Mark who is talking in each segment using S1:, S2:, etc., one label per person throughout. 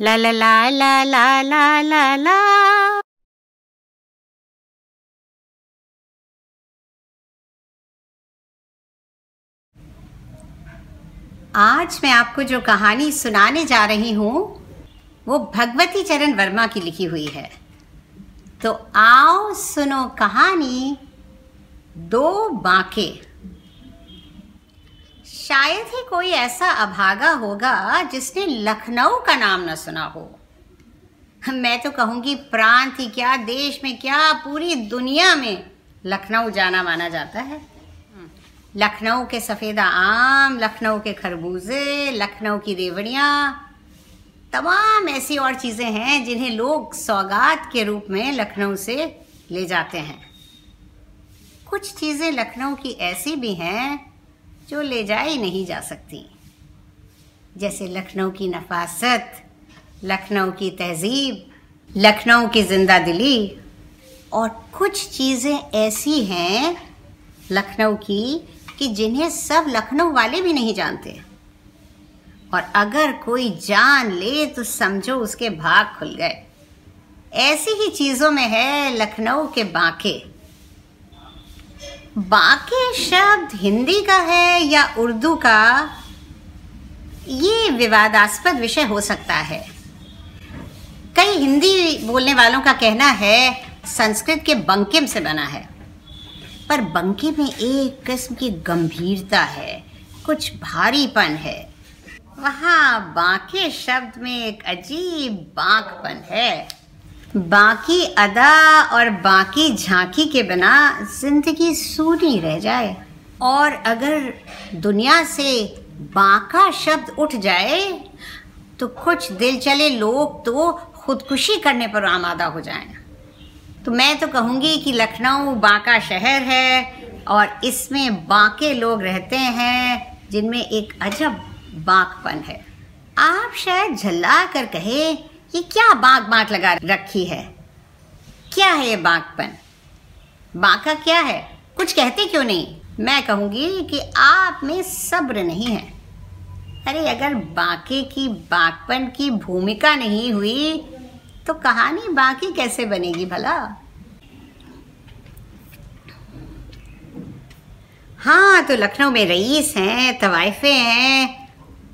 S1: La la la la la la la la. आज मैं आपको जो कहानी सुनाने जा रही हूँ, वो भगवती चरण वर्मा की लिखी हुई है तो आओ सुनो कहानी, दो बांके शायद ही कोई ऐसा अभागा होगा जिसने लखनऊ का नाम न सुना हो। मैं तो कहूँगी प्रांत ही क्या, देश में क्या, पूरी दुनिया में लखनऊ जाना माना जाता है। लखनऊ के सफ़ेदा आम, लखनऊ के खरबूजे, लखनऊ की रेवड़ियाँ, तमाम ऐसी और चीज़ें हैं जिन्हें लोग सौगात के रूप में लखनऊ से ले जाते हैं। कुछ चीज़ें लखनऊ की ऐसी भी हैं जो ले जाई नहीं जा सकती। जैसे लखनऊ की नफासत, लखनऊ की तहजीब, लखनऊ की ज़िंदा दिली। और कुछ चीज़ें ऐसी हैं लखनऊ की कि जिन्हें सब लखनऊ वाले भी नहीं जानते। और अगर कोई जान ले तो समझो उसके भाग खुल गए। ऐसी ही चीज़ों में है लखनऊ के बांके। बांके शब्द हिंदी का है या उर्दू का, ये विवादास्पद विषय हो सकता है। कई हिंदी बोलने वालों का कहना है, संस्कृत के बंकिम से बना है। पर बंके में एक किस्म की गंभीरता है, कुछ भारीपन है। वहाँ बाके शब्द में एक अजीब बांकपन है। बाकी अदा और बाकी झांकी के बिना ज़िंदगी सूनी रह जाए। और अगर दुनिया से बाका शब्द उठ जाए तो कुछ दिल चले लोग तो खुदकुशी करने पर आमादा हो जाएँ। तो मैं तो कहूँगी कि लखनऊ बांका शहर है और इसमें बांके लोग रहते हैं जिनमें एक अजब बांकपन है। आप शायद झल्ला कर कहे ये क्या बांक बांक लगा रखी है? क्या है ये बागपन? बाका क्या है? कुछ कहते क्यों नहीं? मैं कहूँगी कि आप में सब्र नहीं है। अरे, अगर बांके की बागपन की भूमिका नहीं हुई तो कहानी बाकी कैसे बनेगी भला? हाँ तो लखनऊ में रईस हैं, तवाइफे हैं,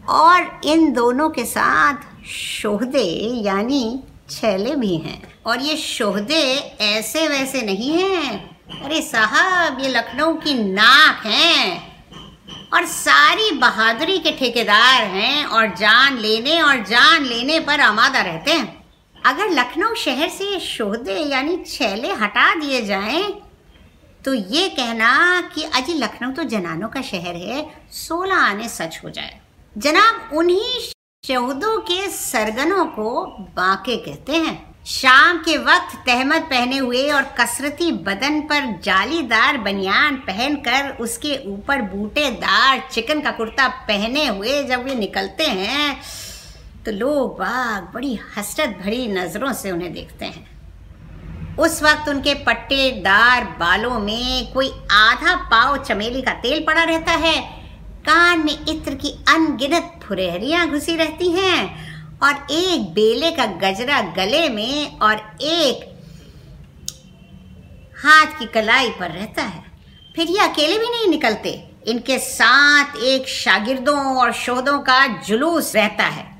S1: और इन दोनों के साथ शोहदे यानी छैले भी हैं। और ये शोहदे ऐसे वैसे नहीं हैं। अरे साहब, ये लखनऊ की नाक हैं। और सारी बहादुरी के ठेकेदार हैं और जान लेने और जान लेने पर आमादा रहते हैं। अगर लखनऊ शहर से ये शोहदे यानी छैले हटा दिए जाएँ तो ये कहना कि अजी लखनऊ तो जनानों का शहर है, सोलह आने सच हो जाए। जनाब, उन्हीं शहदों के सरगनों को बाके कहते हैं। शाम के वक्त तहमद पहने हुए और कसरती बदन पर जालीदार बनियान पहनकर उसके ऊपर बूटेदार चिकन का कुर्ता पहने हुए जब वे निकलते हैं तो लोग बाग बड़ी हसरत भरी नज़रों से उन्हें देखते हैं। उस वक्त उनके पट्टेदार बालों में कोई आधा पाव चमेली का तेल पड़ा रहता है कान में इत्र की अनगिनत फुरहरियाँ घुसी रहती हैं और एक बेले का गजरा गले में और एक हाथ की कलाई पर रहता है। फिर ये अकेले भी नहीं निकलते। इनके साथ एक शागिर्दों और शोधों का जुलूस रहता है।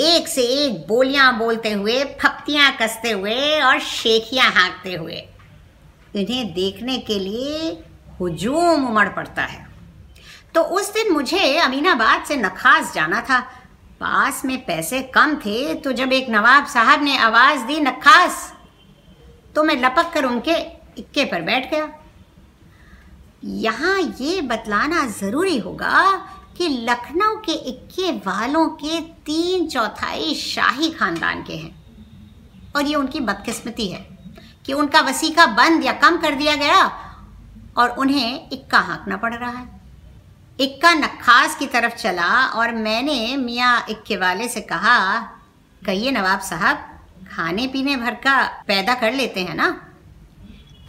S1: एक से एक बोलियाँ बोलते हुए, फप्तियाँ कसते हुए और शेखियाँ हाँकते हुए। इन्हें देखने के लिए हुजूम उमड़ पड़ता है। तो उस दिन मुझे अमीनाबाद से नखास जाना था। पास में पैसे कम थे तो जब एक नवाब साहब ने आवाज़ दी, नखास तो मैं लपक कर उनके इक्के पर बैठ गया। यहाँ ये बतलाना ज़रूरी होगा कि लखनऊ के इक्के वालों के तीन चौथाई शाही खानदान के हैं। और ये उनकी बदकिस्मती है कि उनका वसीका बंद या कम कर दिया गया और उन्हें इक्का हाँकना पड़ रहा है। इक्का नखास की तरफ़ चला और मैंने मियाँ इक्के वाले से कहा कहिए नवाब साहब, खाने पीने भर का पैदा कर लेते हैं ना?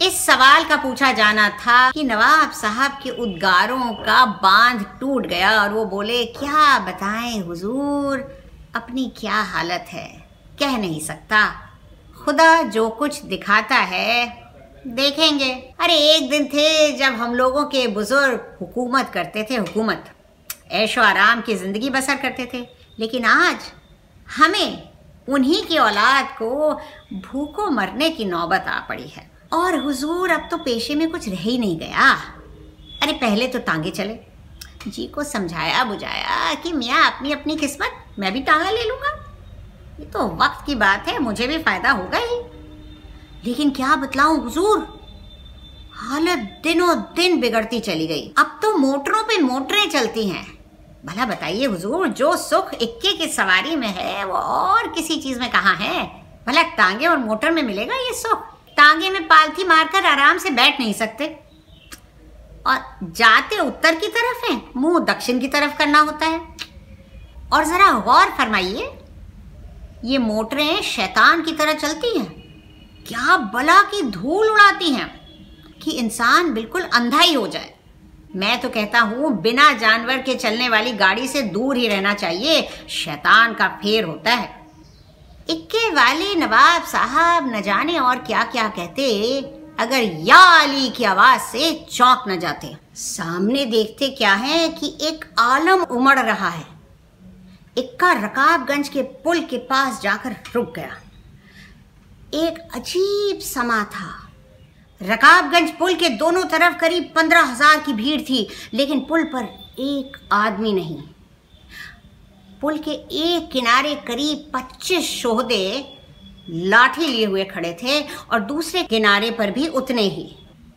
S1: इस सवाल का पूछा जाना था कि नवाब साहब के उद्गारों का बाँध टूट गया और वो बोले, क्या बताएँ हुजूर, अपनी क्या हालत है? कह नहीं सकता। खुदा जो कुछ दिखाता है देखेंगे। अरे, एक दिन थे जब हम लोगों के बुज़ुर्ग हुकूमत करते थे, हुकूमत। ऐशो आराम की ज़िंदगी बसर करते थे। लेकिन आज हमें उन्हीं की औलाद को भूखों मरने की नौबत आ पड़ी है। और हुजूर, अब तो पेशे में कुछ रह ही नहीं गया। अरे, पहले तो तांगे चले। जी को समझाया बुझाया कि मियाँ, अपनी अपनी किस्मत, मैं भी टांगा ले लूँगा। ये तो वक्त की बात है, मुझे भी फ़ायदा होगा ही। लेकिन क्या बतलाऊं, हुजूर? हालत दिनों दिन बिगड़ती चली गई। अब तो मोटरों पे मोटरें चलती हैं। भला बताइए हुजूर, जो सुख इक्के की सवारी में है, वो और किसी चीज़ में कहाँ है? भला टांगे और मोटर में मिलेगा ये सुख? टांगे में पालथी मारकर आराम से बैठ नहीं सकते। और जाते उत्तर की तरफ़ है, मुँह दक्षिण की तरफ़ करना होता है। और जरा गौर फरमाइए, ये मोटरें शैतान की तरह चलती हैं। क्या बला की धूल उड़ाती हैं कि इंसान बिल्कुल अंधा ही हो जाए। मैं तो कहता हूँ, बिना जानवर के चलने वाली गाड़ी से दूर ही रहना चाहिए, शैतान का फेर होता है। इक्के वाले नवाब साहब न जाने और क्या क्या कहते, अगर या अली की आवाज़ से चौंक न जाते। सामने देखते क्या है कि एक आलम उमड़ रहा है। इक्का रकाबगंज के पुल के पास जाकर रुक गया। एक अजीब समा था। रकाबगंज पुल के दोनों तरफ़ करीब पंद्रह हज़ार की भीड़ थी, लेकिन पुल पर एक आदमी नहीं। पुल के एक किनारे करीब पच्चीस शोहदे लाठी लिए हुए खड़े थे और दूसरे किनारे पर भी उतने ही।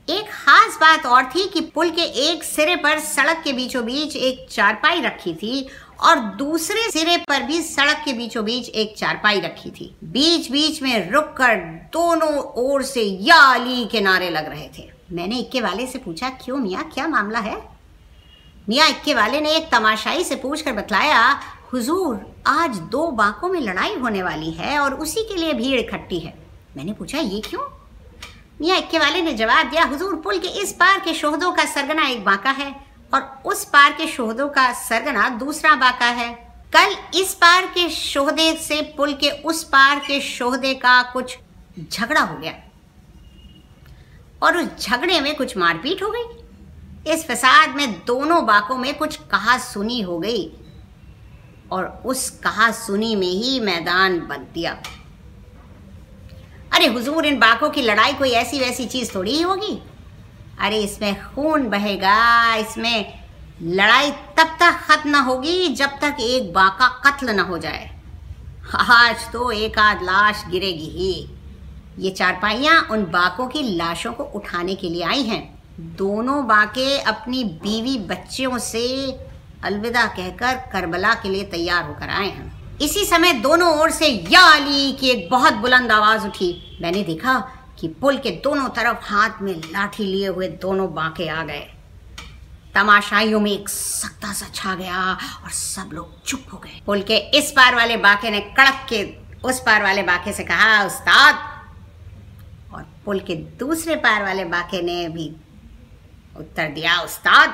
S1: एक खास बात और थी कि पुल के एक सिरे पर सड़क के बीचों बीच एक चारपाई रखी थी और दूसरे सिरे पर भी सड़क के बीचों बीच एक चारपाई रखी थी। बीच बीच में रुककर दोनों ओर से या अली के नारे लग रहे थे। मैंने इक्के वाले से पूछा, क्यों मियाँ, क्या मामला है? मियाँ इक्के वाले ने एक तमाशाई से पूछकर बतलाया, हुजूर, आज दो बांकों में लड़ाई होने वाली है और उसी के लिए भीड़ इकट्ठी है। मैंने पूछा, ये क्यों? मियाँ इक्के वाले ने जवाब दिया, हुजूर, पुल के इस पार के शोहदों का सरगना एक बांका है। और उस पार के शोहदों का सरगना दूसरा बाका है। कल इस पार के शोहदे से पुल के उस पार के शोहदे का कुछ झगड़ा हो गया। और उस झगड़े में कुछ मारपीट हो गई। इस फसाद में दोनों बाकों में कुछ कहा सुनी हो गई। और उस कहा सुनी में ही मैदान बन दिया। अरे हुजूर, इन बाकों की लड़ाई कोई ऐसी वैसी चीज़ थोड़ी ही होगी? अरे इसमें खून बहेगा, इसमें लड़ाई तब तक खत्म न होगी जब तक एक बाका कत्ल न हो जाए। आज तो एक आध लाश गिरेगी ही। ये चारपाइयाँ उन बाकों की लाशों को उठाने के लिए आई हैं। दोनों बाके अपनी बीवी बच्चियों से अलविदा कहकर करबला के लिए तैयार होकर आए हैं। इसी समय दोनों ओर से या अली की एक बहुत बुलंद आवाज़ उठी। मैंने देखा कि पुल के दोनों तरफ़ हाथ में लाठी लिए हुए दोनों बांके आ गए। तमाशाइयों में एक सख्ता सा छा गया और सब लोग चुप हो गए। पुल के इस पार वाले बाके ने कड़क के उस पार वाले बाके से कहा, उस्ताद! और पुल के दूसरे पार वाले बाके ने भी उत्तर दिया, उस्ताद!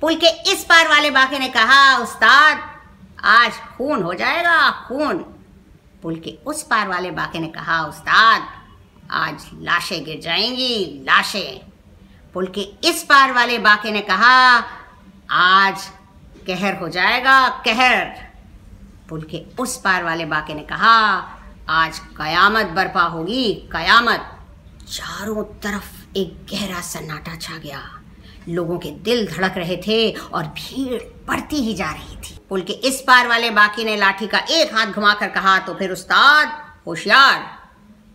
S1: पुल के इस पार वाले बाके ने कहा, उस्ताद, आज खून हो जाएगा, खून! पुल के उस पार वाले बाके ने कहा, उस्ताद! आज लाशें गिर जाएँगी, लाशें। पुल के इस पार वाले बाके ने कहा, आज कहर हो जाएगा, कहर। पुल के उस पार वाले बाके ने कहा, आज कयामत बर्पा होगी, कयामत। चारों तरफ़ एक गहरा सन्नाटा छा गया। लोगों के दिल धड़क रहे थे और भीड़ बढ़ती ही जा रही थी। पुल के इस पार वाले बाकी ने लाठी का एक हाथ घुमाकर कहा तो फिर उस्ताद, होशियार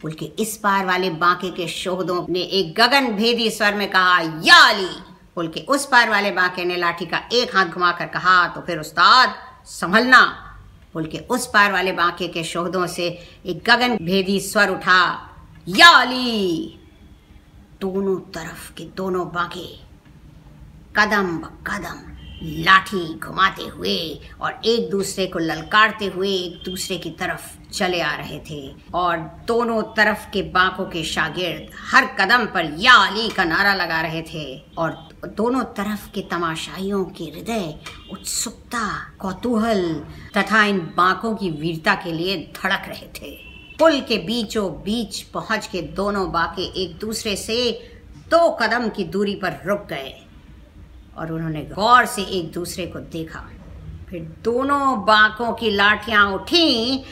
S1: पुल के इस पार वाले बांके के शोहदों ने एक गगन भेदी स्वर में कहा, या अली! के उस पार वाले बांके ने लाठी का एक हाथ घुमाकर कहा तो फिर उस्ताद, संभलना! पुल के उस पार वाले बांके के शोहदों से एक गगन भेदी स्वर उठा, या अली! दोनों तरफ़ के दोनों बांके, कदम कदम लाठी घुमाते हुए और एक दूसरे को ललकारते हुए एक दूसरे की तरफ़ चले आ रहे थे। और दोनों तरफ़ के बांकों के शागिर्द हर कदम पर या अली का नारा लगा रहे थे। और दोनों तरफ़ के तमाशाइयों के हृदय उत्सुकता, कौतूहल तथा इन बांकों की वीरता के लिए धड़क रहे थे। पुल के बीचों बीच पहुँच के दोनों बाके एक दूसरे से दो कदम की दूरी पर रुक गए। और उन्होंने गौर से एक दूसरे को देखा। फिर दोनों बांकों की लाठियाँ उठी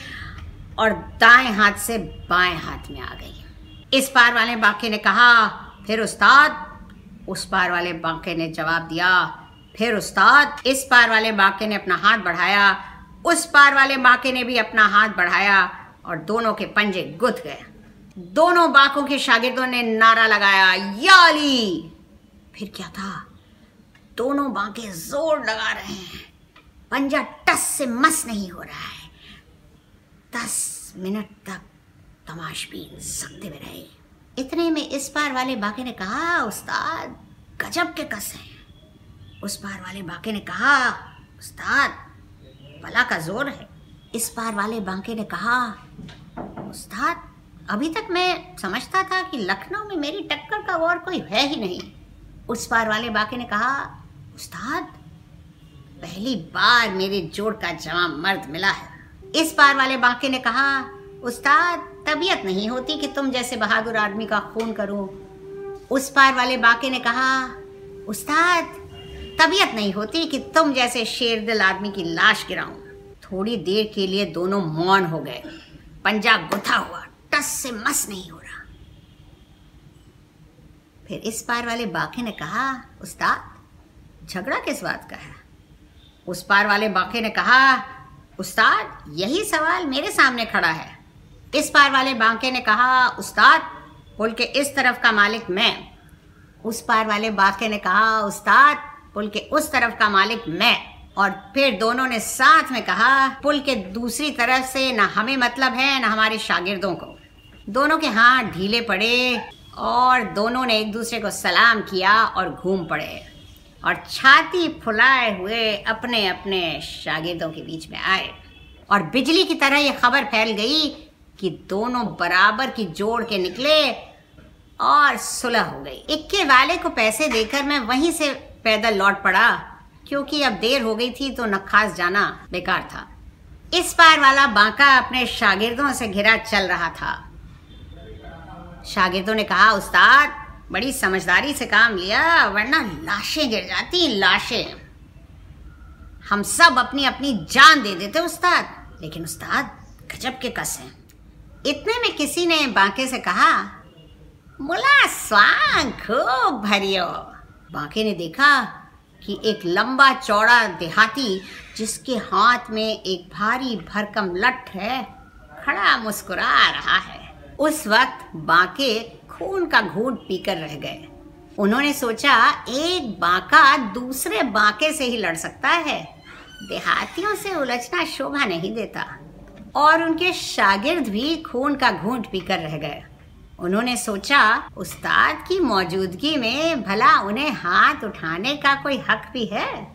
S1: और दाएँ हाथ से बाएँ हाथ में आ गई। इस पार वाले बांके ने कहा, फिर उस्ताद। उस पार वाले बांके ने जवाब दिया, फिर उस्ताद। इस पार वाले बांके ने अपना हाथ बढ़ाया, उस पार वाले बांके ने भी अपना हाथ बढ़ाया और दोनों के पंजे गुथ गए। दोनों बाकों के शागिर्दों ने नारा लगाया, याली! फिर क्या था? दोनों बांके ज़ोर लगा रहे हैं। पंजा टस से मस नहीं हो रहा है। दस मिनट तक तमाशबीन सकते में रहे। इतने में इस पार वाले बाके ने कहा, उस्ताद, गजब के कस हैं। उस पार वाले बाके ने कहा, उस्ताद भला का ज़ोर है। इस पार वाले बांके ने कहा, उस्ताद, अभी तक मैं समझता था कि लखनऊ में मेरी टक्कर का और कोई है ही नहीं। उस पार वाले बाके ने कहा उस्ताद, पहली बार मेरे जोड़ का जवाब मर्द मिला है। इस पार वाले बाके ने कहा, उस्ताद, तबीयत नहीं होती कि तुम जैसे बहादुर आदमी का खून करो। उस पार वाले बाके ने कहा, उस्ताद, तबीयत नहीं होती कि तुम जैसे शेर दिल आदमी की लाश गिराऊं। थोड़ी देर के लिए दोनों मौन हो गए। पंजा गुथा हुआ, टस से मस नहीं हो रहा। फिर इस पार वाले बाके ने कहा, उस्ताद झगड़ा किस बात का है? उस पार वाले बाके ने कहा, उस्ताद, यही सवाल मेरे सामने खड़ा है। इस पार वाले बांके ने कहा, उस्ताद, पुल के इस तरफ़ का मालिक मैं उस पार वाले बाके ने कहा, उस्ताद, पुल के उस तरफ़ का मालिक मैं। और फिर दोनों ने साथ में कहा, पुल के दूसरी तरफ़ से ना हमें मतलब है, ना हमारे शागिर्दों को। दोनों के हाथ ढीले पड़े और दोनों ने एक दूसरे को सलाम किया और घूम पड़े। और छाती फुलाए हुए अपने अपने शागिर्दों के बीच में आए। और बिजली की तरह ये खबर फैल गई कि दोनों बराबर की जोड़ के निकले और सुलह हो गई। इक्के वाले को पैसे देकर मैं वहीं से पैदल लौट पड़ा, क्योंकि अब देर हो गई थी तो नखास जाना बेकार था। इस पार वाला बांका अपने शागिर्दों से घिरा चल रहा था। शागिर्दों ने कहा, उस्ताद बड़ी समझदारी से काम लिया, वरना लाशें गिर जाती, लाशें। हम सब अपनी अपनी जान दे देते उस्ताद, लेकिन उस्ताद गजब के कस हैं। इतने में किसी ने बांके से कहा, मुला स्वांग, खूब भरियो। बांके ने देखा कि एक लंबा चौड़ा देहाती, जिसके हाथ में एक भारी भरकम लठ है, खड़ा मुस्कुरा रहा है। उस वक्त बांके खून का घूट पीकर रह गए। उन्होंने सोचा, एक बांका दूसरे बांके से ही लड़ सकता है। देहातियों से उलझना शोभा नहीं देता। और उनके शागिर्द भी खून का घूंट पीकर रह गए। उन्होंने सोचा, उस्ताद की मौजूदगी में भला उन्हें हाथ उठाने का कोई हक भी है?